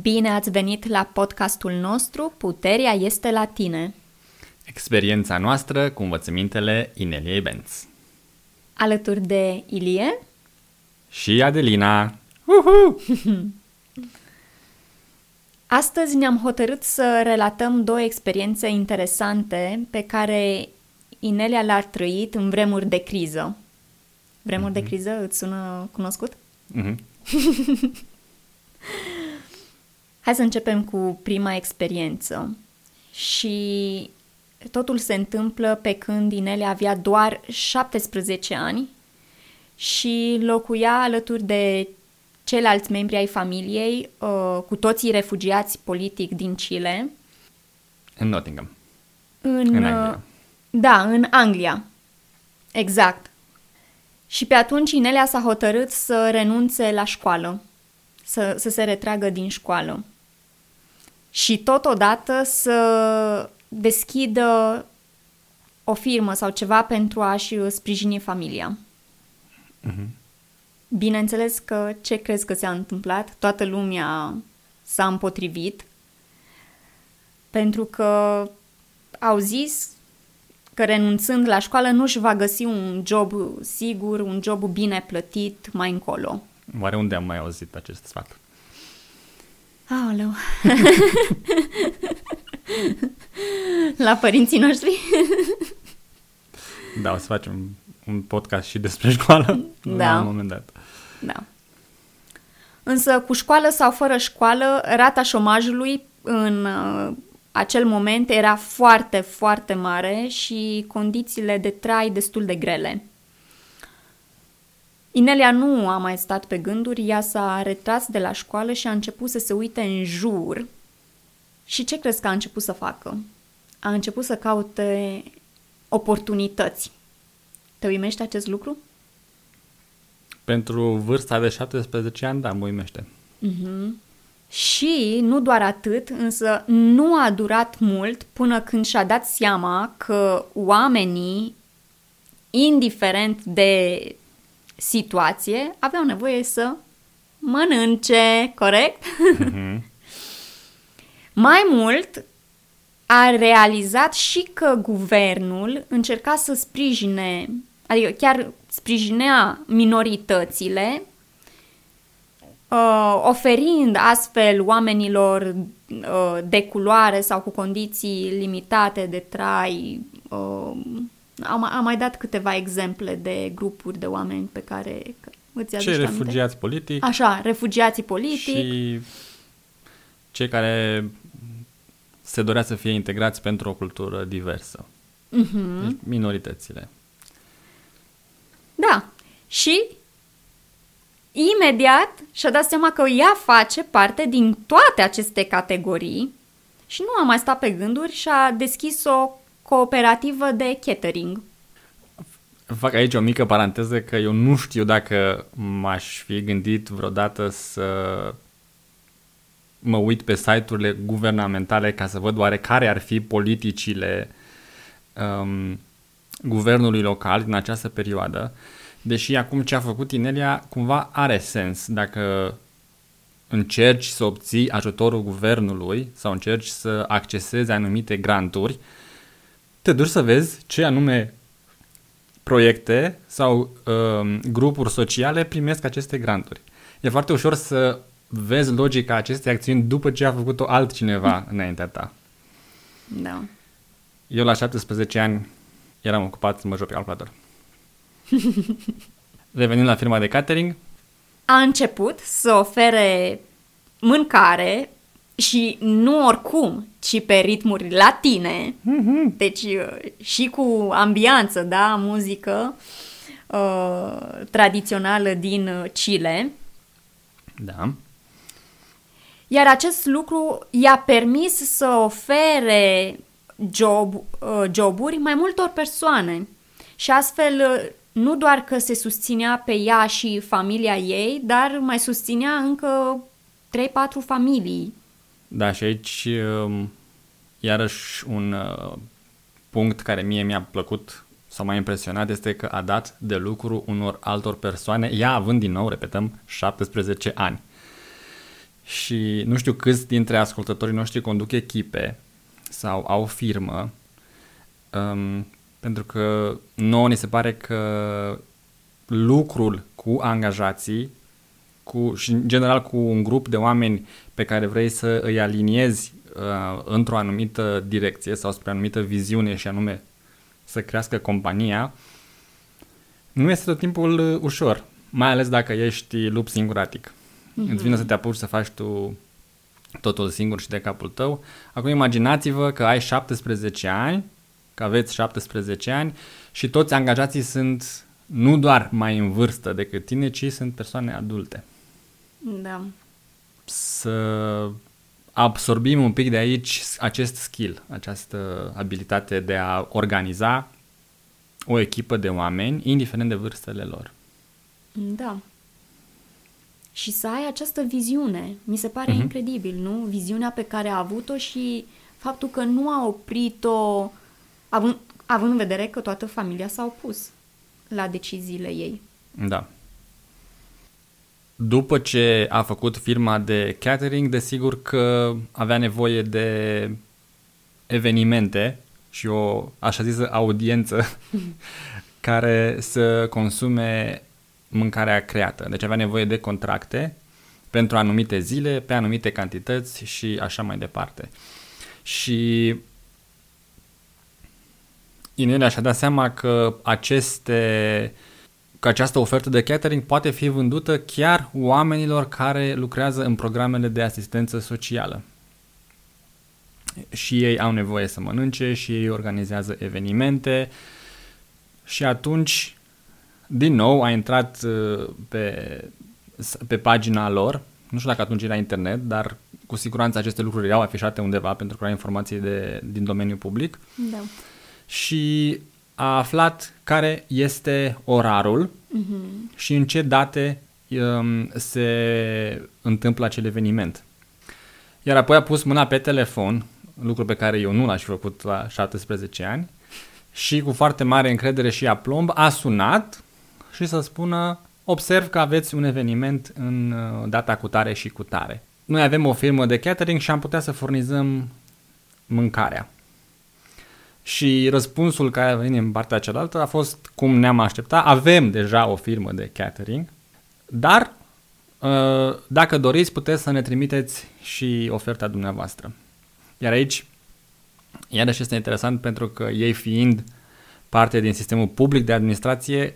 Bine ați venit la podcastul nostru Puterea este la tine. Experiența noastră cu învățămintele Ineliei Benz. Alături de Ilie Și Adelina. Uhu! Astăzi ne-am hotărât să relatăm două experiențe interesante pe care Inelia le-a trăit în vremuri de criză. Vremuri mm-hmm. de criză îți sună cunoscut? Mhm. Hai să începem cu prima experiență. Și totul se întâmplă pe când Inelia avea doar 17 ani și locuia alături de ceilalți membri ai familiei, uh, cu toții refugiați politic din Chile. În Nottingham. În, În uh, Anglia. Da, în Anglia. Exact. Și pe atunci Inelia s-a hotărât să renunțe la școală, să, să se retragă din școală. Și totodată să deschidă o firmă sau ceva pentru a-și sprijini familia. Mhm. Bineînțeles că ce crezi că s-a întâmplat? Toată lumea s-a împotrivit pentru că au zis că renunțând la școală nu-și va găsi un job sigur, un job bine plătit mai încolo. Oare unde am mai auzit acest sfat? Aoleu! la părinții noștri? Da, o să facem un podcast și despre școală Da. la un moment dat. Da. Însă cu școală sau fără școală, rata șomajului în uh, acel moment era foarte, foarte mare și condițiile de trai destul de grele. Inelia nu a mai stat pe gânduri, ea s-a retras de la școală și a început să se uite în jur. Și ce crezi că a început să facă? A început să caute oportunități. Te uimește acest lucru? Pentru vârsta de 17 ani, da, mă uimește. Și nu doar atât, însă nu a durat mult până când și-a dat seama că oamenii, indiferent de situație, aveau nevoie să mănânce, corect? Mhm. Mai mult, a realizat și că guvernul încerca să sprijine, adică chiar sprijinea minoritățile, uh, oferind astfel oamenilor uh, de culoare sau cu condiții limitate de trai. Uh, am, am mai dat câteva exemple de grupuri de oameni pe care îți aduci Cei aminte? refugiați politic Așa, refugiații politic. și cei care se dorea să fie integrați pentru o cultură diversă. Mhm. Deci minoritățile. Da. Și imediat și-a dat seama că ea face parte din toate aceste categorii și nu a mai stat pe gânduri și a deschis o cooperativă de catering. Fac aici o mică paranteză că eu nu știu dacă m-aș fi gândit vreodată să mă uit pe site-urile guvernamentale ca să văd oare care ar fi politicile um, guvernului local din această perioadă. Deși acum ce a făcut Inelia cumva are sens dacă încerci să obții ajutorul guvernului sau încerci să accesezi anumite granturi, te duci să vezi ce anume proiecte sau um, grupuri sociale primesc aceste granturi. E foarte ușor să vezi logica acestei acțiuni după ce a făcut-o altcineva înaintea ta. Da. Eu la 17 ani eram ocupat să mă joc pe calculator. Revenind la firma de catering, A început să ofere mâncare și nu oricum, ci pe ritmuri latine. Deci uh, și cu ambianță, da, muzică uh, tradițională din uh, Chile. da, Iar acest lucru i-a permis să ofere job, uh, joburi mai multor persoane. Și astfel, uh, nu doar că se susținea pe ea și familia ei, dar mai susținea încă 3-4 familii. Da, și aici um, iarăși un uh, punct care mie mi-a plăcut sau m-a impresionat este că a dat de lucru unor altor persoane, ea având din nou, repetăm, 17 ani. și nu știu câți dintre ascultătorii noștri conduc echipe sau au firmă, um, pentru că nouă ni se pare că lucrul cu angajații cu, și în general cu un grup de oameni pe care vrei să îi aliniezi uh, într-o anumită direcție sau spre o anumită viziune și anume să crească compania, nu este tot timpul uh, ușor, mai ales dacă ești lup singuratic. Mm-hmm. Îți vine să te apuci să faci tu totul singur și de capul tău. Acum imaginați-vă că ai 17 ani, că aveți 17 ani și toți angajații sunt nu doar mai în vârstă decât tine, ci sunt persoane adulte. Da. Să absorbim un pic de aici acest skill, această abilitate de a organiza o echipă de oameni, indiferent de vârstele lor. Da. Și să ai această viziune. Mi se pare uh-huh. incredibil, nu? Viziunea pe care a avut-o și faptul că nu a oprit-o având, având în vedere că toată familia s-a opus la deciziile ei. Da. După ce a făcut firma de catering, desigur că avea nevoie de evenimente și o așa zisă audiență care să consume mâncarea creată. Deci avea nevoie de contracte pentru anumite zile, pe anumite cantități și așa mai departe. Și Inelia și-a dat seama că aceste că această ofertă de catering poate fi vândută chiar oamenilor care lucrează în programele de asistență socială. Și ei au nevoie să mănânce și ei organizează evenimente și atunci din nou a intrat uh, pe, pe pagina lor, nu știu dacă atunci era internet, dar cu siguranță aceste lucruri erau afișate undeva pentru că erau informații de, din domeniul public. Da. Și a aflat care este orarul uh-huh. și în ce date um, se întâmplă acel eveniment. Iar apoi a pus mâna pe telefon, lucru pe care eu nu l-aș fi făcut la 17 ani, și cu foarte mare încredere și aplomb a sunat și să spună observ că aveți un eveniment în uh, data cu tare și cu tare. Noi avem o firmă de catering și am putea să furnizăm mâncarea. Și răspunsul care a venit în partea cealaltă a fost cum ne-am așteptat. Avem deja o firmă de catering, dar uh, dacă doriți puteți să ne trimiteți și oferta dumneavoastră. Iar aici, iarăși este interesant pentru că ei fiind parte din sistemul public de administrație,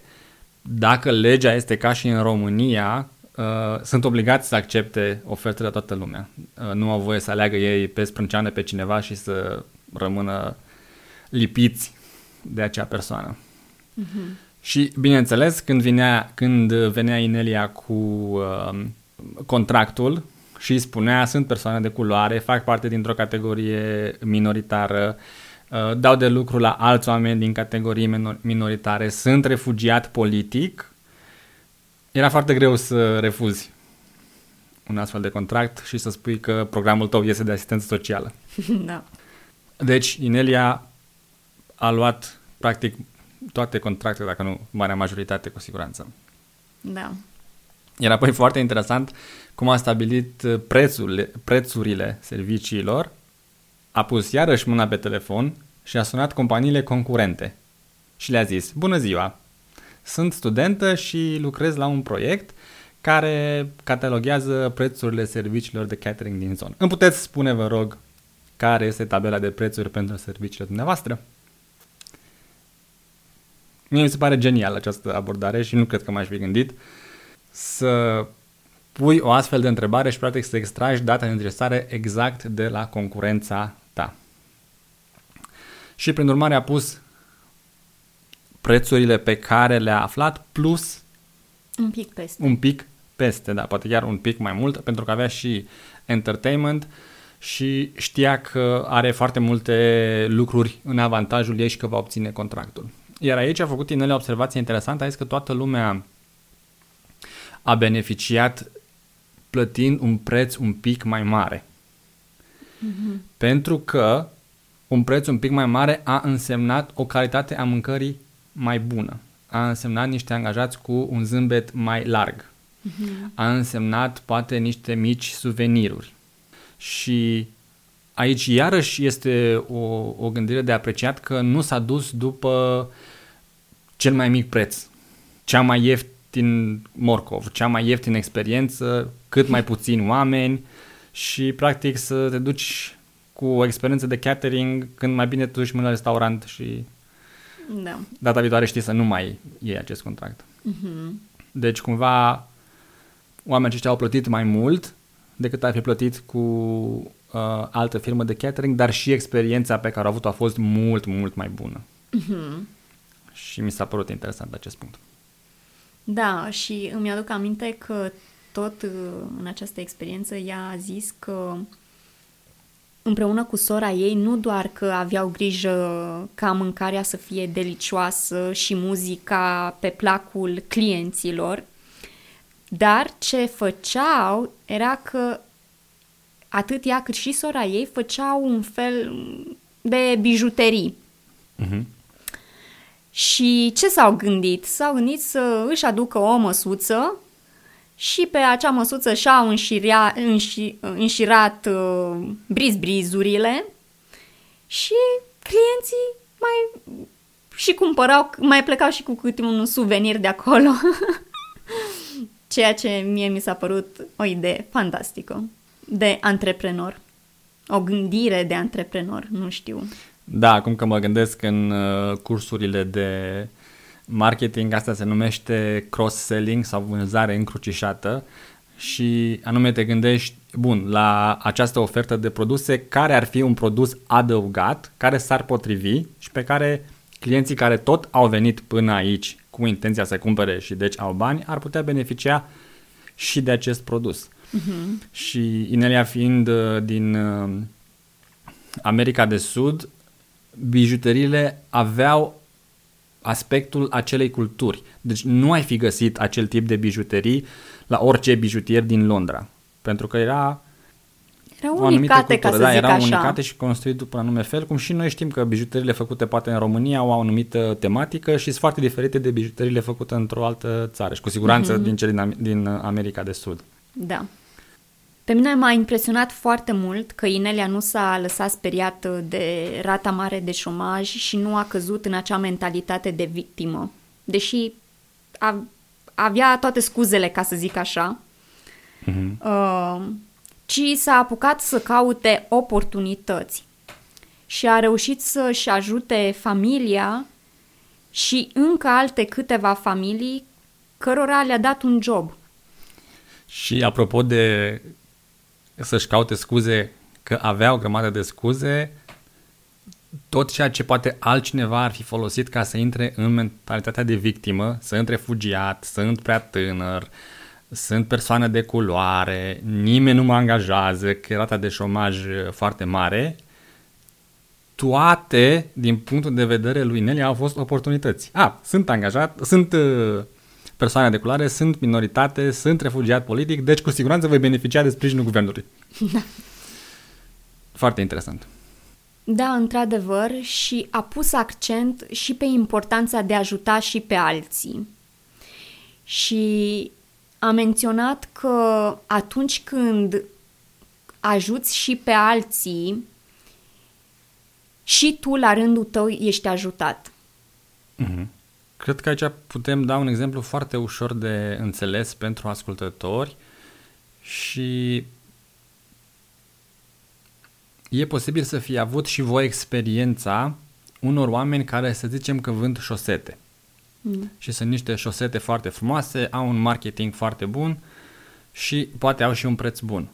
dacă legea este ca și în România, uh, sunt obligați să accepte ofertele toată lumea. Uh, nu au voie să aleagă ei pe sprânceane pe cineva și să rămână lipiți de acea persoană. Uh-huh. Și, bineînțeles, când venea, când venea Inelia cu uh, contractul și îi spunea sunt persoane de culoare, fac parte dintr-o categorie minoritară, uh, dau de lucru la alți oameni din categorii minoritare, sunt refugiat politic, era foarte greu să refuzi un astfel de contract și să spui că programul tău este de asistență socială. Da. Deci, Inelia a luat practic toate contractele, dacă nu marea majoritate, cu siguranță. Da. Iar apoi foarte interesant cum a stabilit uh, prețurile, prețurile serviciilor, a pus iarăși mâna pe telefon și a sunat companiile concurente și le-a zis, bună ziua, sunt studentă și lucrez la un proiect care cataloghează prețurile serviciilor de catering din zonă. Îmi puteți spune, vă rog, care este tabela de prețuri pentru serviciile dumneavoastră? Mie mi se pare genial această abordare și nu cred că m-aș fi gândit să pui o astfel de întrebare și practic să extragi data necesare exact de la concurența ta. Și prin urmare a pus prețurile pe care le-a aflat plus un pic peste. Un pic peste, da, poate chiar un pic mai mult, pentru că avea și entertainment și știa că are foarte multe lucruri în avantajul ei și că va obține contractul. Iar aici a făcut Inele o observație interesantă, a zis că toată lumea a beneficiat plătind un preț un pic mai mare. Mm-hmm. Pentru că un preț un pic mai mare a însemnat o calitate a mâncării mai bună. A însemnat niște angajați cu un zâmbet mai larg. uh-huh. a însemnat poate niște mici suveniruri. Și aici iarăși este o, o gândire de apreciat că nu s-a dus după cel mai mic preț, cea mai ieftin morcov, cea mai ieftin experiență, cât mai puțini oameni și practic să te duci cu o experiență de catering când mai bine te duci la restaurant și da. data viitoare știi să nu mai iei acest contract. Uh-huh. Deci cumva oamenii aceștia au plătit mai mult decât ar fi plătit cu uh, altă firmă de catering, dar și experiența pe care au avut-o a fost mult, mult mai bună. Uh-huh. Și mi s-a părut interesant acest punct. Da, și îmi aduc aminte că tot uh, în această experiență ea a zis că împreună cu sora ei nu doar că aveau grijă ca mâncarea să fie delicioasă și muzica pe placul clienților, dar ce făceau era că atât ea cât și sora ei făceau un fel de bijuterii. Uh-huh. Și ce s-au gândit? S-au gândit să își aducă o măsuță și pe acea măsuță și-au înșirea, înși, înșirat uh, briz-brizurile și clienții mai și cumpărau, mai plecau și cu câte un suvenir de acolo. Ceea ce mie mi s-a părut o idee fantastică de antreprenor. O gândire de antreprenor, nu știu. Da, acum că mă gândesc în uh, cursurile de marketing, asta se numește cross-selling sau vânzare încrucișată și anume te gândești, bun, la această ofertă de produse, care ar fi un produs adăugat, care s-ar potrivi și pe care clienții care tot au venit până aici cu intenția să cumpere și deci au bani, ar putea beneficia și de acest produs. Uh-huh. Și Inelia fiind uh, din uh, America de Sud, bijuteriile aveau aspectul acelei culturi. Deci nu ai fi găsit acel tip de bijuterii la orice bijutier din Londra. Pentru că era erau unicate, ca să da, zic erau așa. unicate și construite după un anume fel, cum și noi știm că bijuteriile făcute poate în România au o anumită tematică și sunt foarte diferite de bijuteriile făcute într-o altă țară și cu siguranță mm-hmm. din cele din, din America de Sud. Da. Pe mine m-a impresionat foarte mult că Inelia nu s-a lăsat speriată de rata mare de șomaj și nu a căzut în acea mentalitate de victimă. Deși a, avea toate scuzele, ca să zic așa, Mm-hmm. uh, ci s-a apucat să caute oportunități și a reușit să-și ajute familia și încă alte câteva familii cărora le-a dat un job. Și apropo de să-și caute scuze că avea o grămadă de scuze, tot ceea ce poate altcineva ar fi folosit ca să intre în mentalitatea de victimă, sunt refugiat, sunt prea tânăr, sunt persoană de culoare, nimeni nu mă angajează, că e rata de șomaj foarte mare, toate, din punctul de vedere lui Nelly, au fost oportunități. A, sunt angajat, sunt uh, persoane de culoare, sunt minoritate, sunt refugiat politic, deci cu siguranță voi beneficia de sprijinul guvernului. Da. Foarte interesant. Da, într-adevăr, și a pus accent și pe importanța de a ajuta și pe alții. Și a menționat că atunci când ajuți și pe alții, și tu, la rândul tău, ești ajutat. Mm-hmm. Cred că aici putem da un exemplu foarte ușor de înțeles pentru ascultători și e posibil să fie avut și voi experiența unor oameni care să zicem că vând șosete. Mm. Și sunt niște șosete foarte frumoase, au un marketing foarte bun și poate au și un preț bun.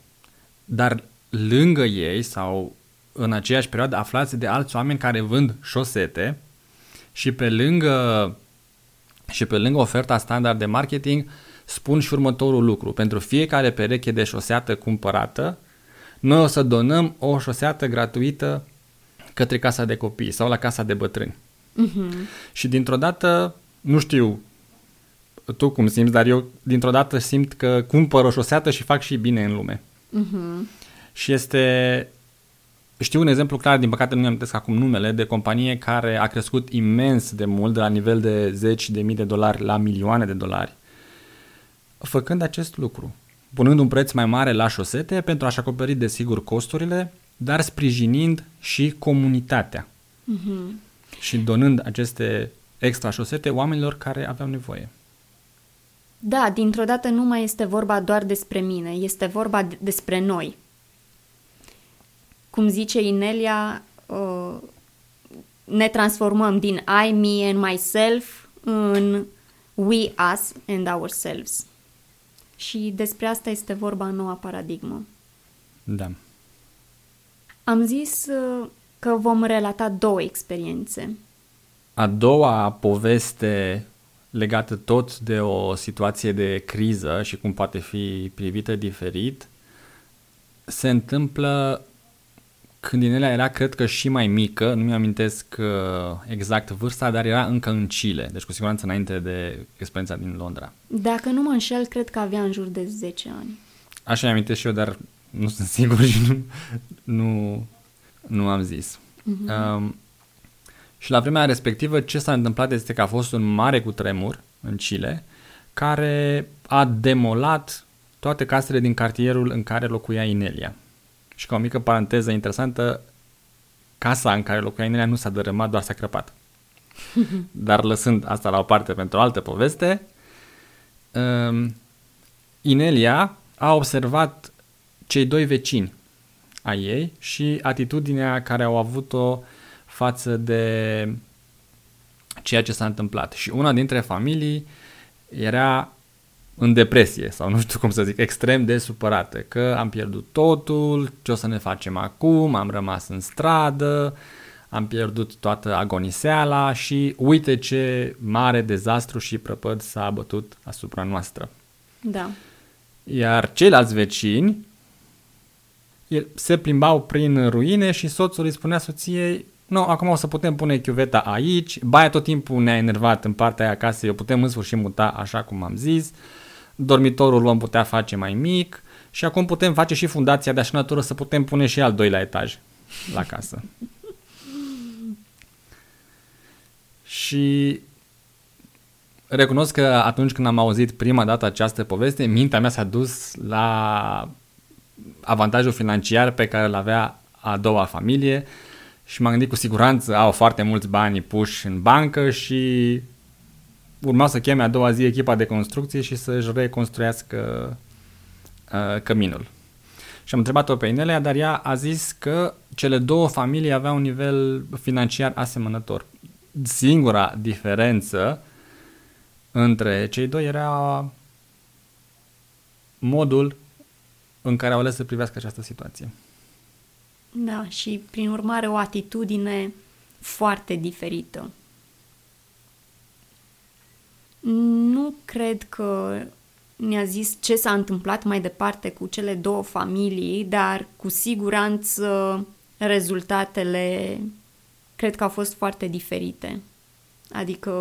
Dar lângă ei sau în aceeași perioadă aflați de alți oameni care vând șosete și pe lângă și pe lângă oferta standard de marketing spun și următorul lucru. Pentru fiecare pereche de șoseată cumpărată, noi o să donăm o șoseată gratuită către casa de copii sau la casa de bătrâni. Mm-hmm. Și dintr-o dată, nu știu tu cum simți, dar eu dintr-o dată simt că cumpăr o șoseată și fac și bine în lume. Mm-hmm. Și este... Știu un exemplu clar, din păcate nu mi-am acum numele, de companie care a crescut imens de mult, de la nivel de zeci de mii de dolari la milioane de dolari. făcând acest lucru, punând un preț mai mare la șosete pentru a-și acoperi, desigur, costurile, dar sprijinind și comunitatea. Mm-hmm. Și donând aceste extra șosete oamenilor care aveau nevoie. Da, dintr-o dată nu mai este vorba doar despre mine, este vorba despre noi. Cum zice Inelia, uh, ne transformăm din I, me and myself în we, us and ourselves. Și despre asta este vorba în noua paradigmă. Da. Am zis uh, că vom relata două experiențe. A doua poveste legată tot de o situație de criză și cum poate fi privită diferit, se întâmplă când Inelia era, cred că și mai mică, nu mi-amintesc uh, exact vârsta, dar era încă în Chile, deci cu siguranță înainte de experiența din Londra. Dacă nu mă înșel, cred că avea în jur de 10 ani. Așa mi amintesc și eu, dar nu sunt sigur și nu, nu, nu am zis. Uh-huh. Um, și la vremea respectivă ce s-a întâmplat este că a fost un mare cutremur în Chile care a demolat toate casele din cartierul în care locuia Inelia. Și ca o mică paranteză interesantă, casa în care locuia Inelia nu s-a dărâmat, doar s-a crăpat. Dar lăsând asta la o parte pentru o altă poveste, um, Inelia a observat cei doi vecini a ei și atitudinea care au avut-o față de ceea ce s-a întâmplat. Și una dintre familii era în depresie sau nu știu cum să zic, extrem de supărată că am pierdut totul, ce o să ne facem acum, am rămas în stradă, am pierdut toată agoniseala și uite ce mare dezastru și prăpăd s-a bătut asupra noastră. Da. Iar ceilalți vecini se plimbau prin ruine și soțul îi spunea soției nu, acum o să putem pune chiuveta aici, baia tot timpul ne-a enervat în partea aia casei, o putem în sfârșit muta așa cum am zis, dormitorul vom putea face mai mic și acum putem face și fundația de așa natură să putem pune și al doilea etaj la casă. și recunosc că atunci când am auzit prima dată această poveste, mintea mea s-a dus la avantajul financiar pe care îl avea a doua familie și m-am gândit cu siguranță au foarte mulți bani puși în bancă și urma să cheme a doua zi echipa de construcție și să-și reconstruiască uh, căminul. Și am întrebat-o pe Inelia, dar ea a zis că cele două familii aveau un nivel financiar asemănător. Singura diferență între cei doi era modul în care au ales să privească această situație. Da, și prin urmare o atitudine foarte diferită. Nu cred că ne-a zis ce s-a întâmplat mai departe cu cele două familii, dar cu siguranță rezultatele cred că au fost foarte diferite. Adică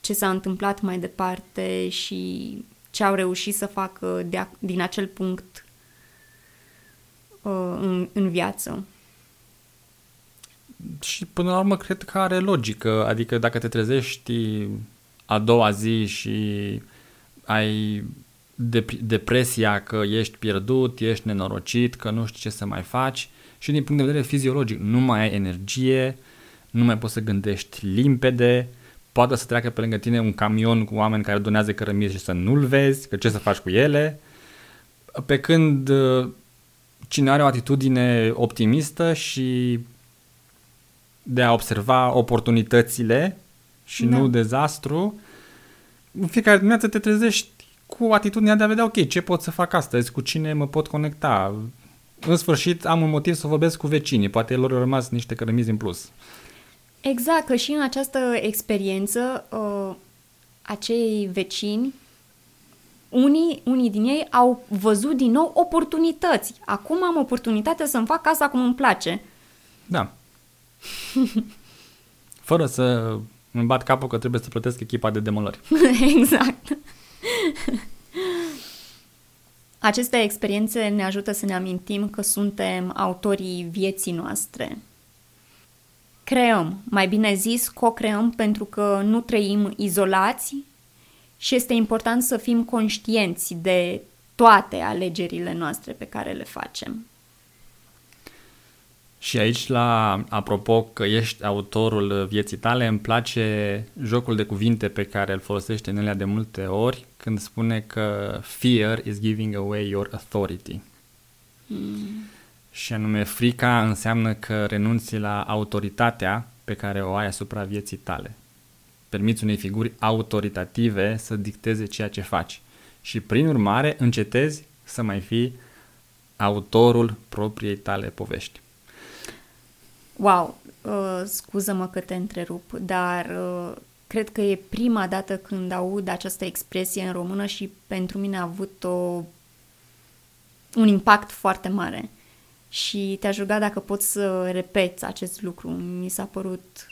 ce s-a întâmplat mai departe și ce au reușit să facă de, din acel punct uh, în, în viață. Și până la urmă cred că are logică, adică dacă te trezești a doua zi și ai dep- depresia că ești pierdut, ești nenorocit, că nu știi ce să mai faci și din punct de vedere fiziologic nu mai ai energie, nu mai poți să gândești limpede, poate să treacă pe lângă tine un camion cu oameni care donează cărămizi și să nu-l vezi, că ce să faci cu ele, pe când cine are o atitudine optimistă și de a observa oportunitățile și da. nu dezastru, în fiecare dimineață te trezești cu atitudinea de a vedea, ok, ce pot să fac astăzi, cu cine mă pot conecta. În sfârșit, am un motiv să vorbesc cu vecinii, poate lor au rămas niște cărămizi în plus. Exact, că și în această experiență, uh, acei vecini unii, unii din ei au văzut din nou oportunități. Acum am oportunitatea să-mi fac casa cum îmi place. Da. Fără să îmi bat capul că trebuie să plătesc echipa de demolări. exact. Aceste experiențe ne ajută să ne amintim că suntem autorii vieții noastre. Creăm, mai bine zis, co-creăm pentru că nu trăim izolați și este important să fim conștienți de toate alegerile noastre pe care le facem. Și aici, la apropo că ești autorul vieții tale, îmi place jocul de cuvinte pe care îl folosește Nelia de multe ori când spune că fear is giving away your authority. Mm. Și anume, frica înseamnă că renunți la autoritatea pe care o ai asupra vieții tale. Permiți unei figuri autoritative să dicteze ceea ce faci. Și prin urmare încetezi să mai fii autorul propriei tale povești. Wow, uh, scuză-mă că te întrerup, dar uh, cred că e prima dată când aud această expresie în română și pentru mine a avut o, un impact foarte mare. Și te-aș ruga dacă poți să repeți acest lucru. Mi s-a părut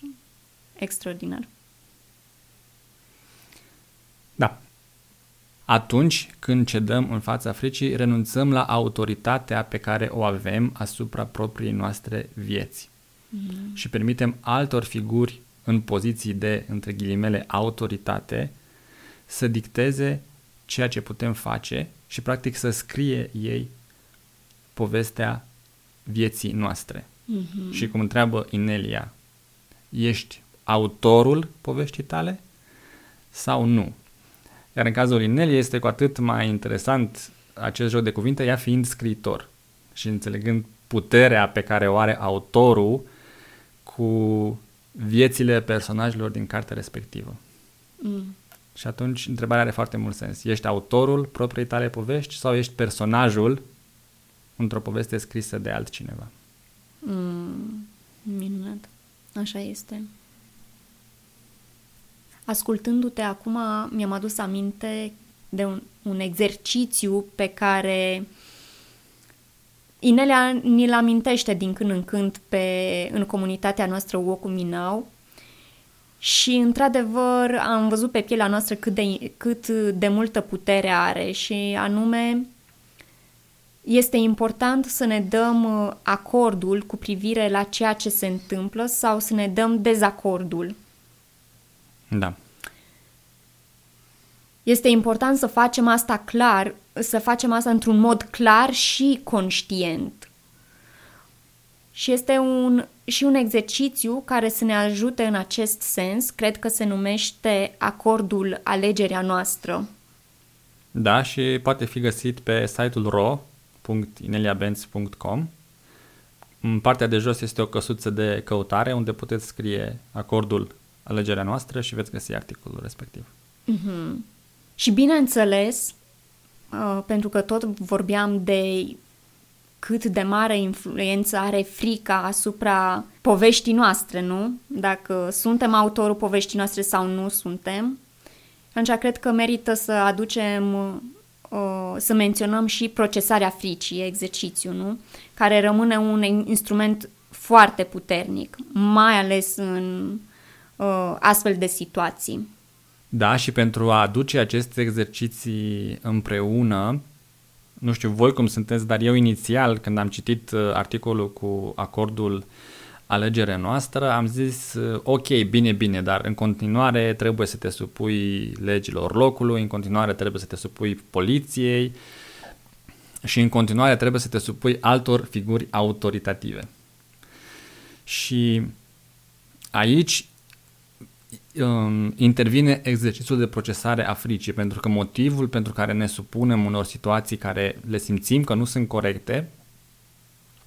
extraordinar. Da. Atunci când cedăm în fața fricii, renunțăm la autoritatea pe care o avem asupra propriei noastre vieți. Mm. Și permitem altor figuri în poziții de, între ghilimele, autoritate să dicteze ceea ce putem face și practic să scrie ei povestea vieții noastre. Mm-hmm. Și cum întreabă Inelia, ești autorul poveștii tale sau nu? Iar în cazul Inelia este cu atât mai interesant acest joc de cuvinte, ea fiind scriitor și înțelegând puterea pe care o are autorul cu viețile personajelor din cartea respectivă. Mm. Și atunci întrebarea are foarte mult sens. Ești autorul propriei tale povești sau ești personajul într-o poveste scrisă de altcineva? Mm, minunat. Așa este. Ascultându-te acum, mi-am adus aminte de un, un exercițiu pe care Inelia ni-l amintește din când în când pe, în comunitatea noastră Woku Minau și, într-adevăr, am văzut pe pielea noastră cât de, cât de multă putere are și anume este important să ne dăm uh, acordul cu privire la ceea ce se întâmplă sau să ne dăm dezacordul. Da. Este important să facem asta clar, să facem asta într-un mod clar și conștient. Și este un, și un exercițiu care să ne ajute în acest sens, cred că se numește acordul alegerea noastră. Da, și poate fi găsit pe site-ul ro.ineliabenz.com. În partea de jos este o căsuță de căutare unde puteți scrie acordul alegerea noastră și veți găsi articolul respectiv. Mm-hmm. Și bineînțeles, uh, pentru că tot vorbeam de cât de mare influență are frica asupra poveștii noastre, nu? Dacă suntem autorul poveștii noastre sau nu suntem. Atunci cred că merită să aducem, uh, să menționăm și procesarea fricii, exercițiu, nu? Care rămâne un instrument foarte puternic, mai ales în uh, astfel de situații. Da, și pentru a aduce aceste exerciții împreună, nu știu voi cum sunteți, dar eu inițial, când am citit uh, articolul cu acordul alegere noastră, am zis, uh, ok, bine, bine, dar în continuare trebuie să te supui legilor locului, în continuare trebuie să te supui poliției și în continuare trebuie să te supui altor figuri autoritative. Și aici um, intervine exercițiul de procesare a fricii, pentru că motivul pentru care ne supunem unor situații care le simțim că nu sunt corecte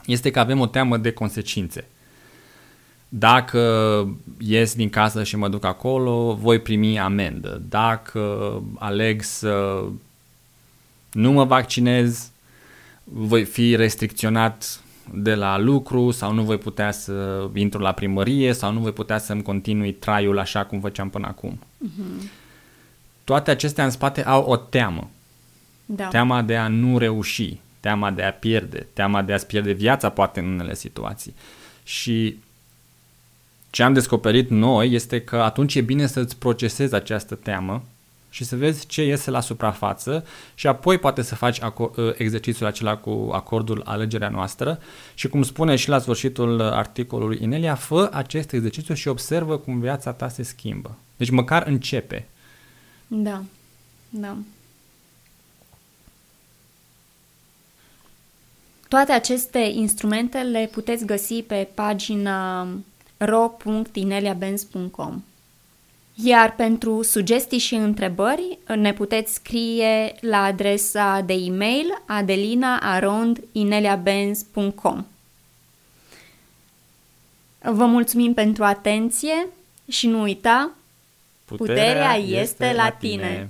este că avem o teamă de consecințe. Dacă ies din casă și mă duc acolo, voi primi amendă. Dacă aleg să nu mă vaccinez, voi fi restricționat de la lucru sau nu voi putea să intru la primărie sau nu voi putea să-mi continui traiul așa cum făceam până acum. Uh-huh. Toate acestea în spate au o teamă. Da. Teama de a nu reuși, teama de a pierde, teama de a-ți pierde viața poate în unele situații. Și ce am descoperit noi este că atunci e bine să-ți procesezi această teamă și să vezi ce iese la suprafață și apoi poate să faci aco- ă, exercițiul acela cu acordul alegerea noastră și cum spune și la sfârșitul articolului Inelia, fă acest exercițiu și observă cum viața ta se schimbă. Deci măcar începe. Da. Da. Toate aceste instrumente le puteți găsi pe pagina ro.ineliabenz.com Iar pentru sugestii și întrebări ne puteți scrie la adresa de e-mail adelina.arond.ineliabenz.com Vă mulțumim pentru atenție și nu uita, puterea, puterea este la tine. tine.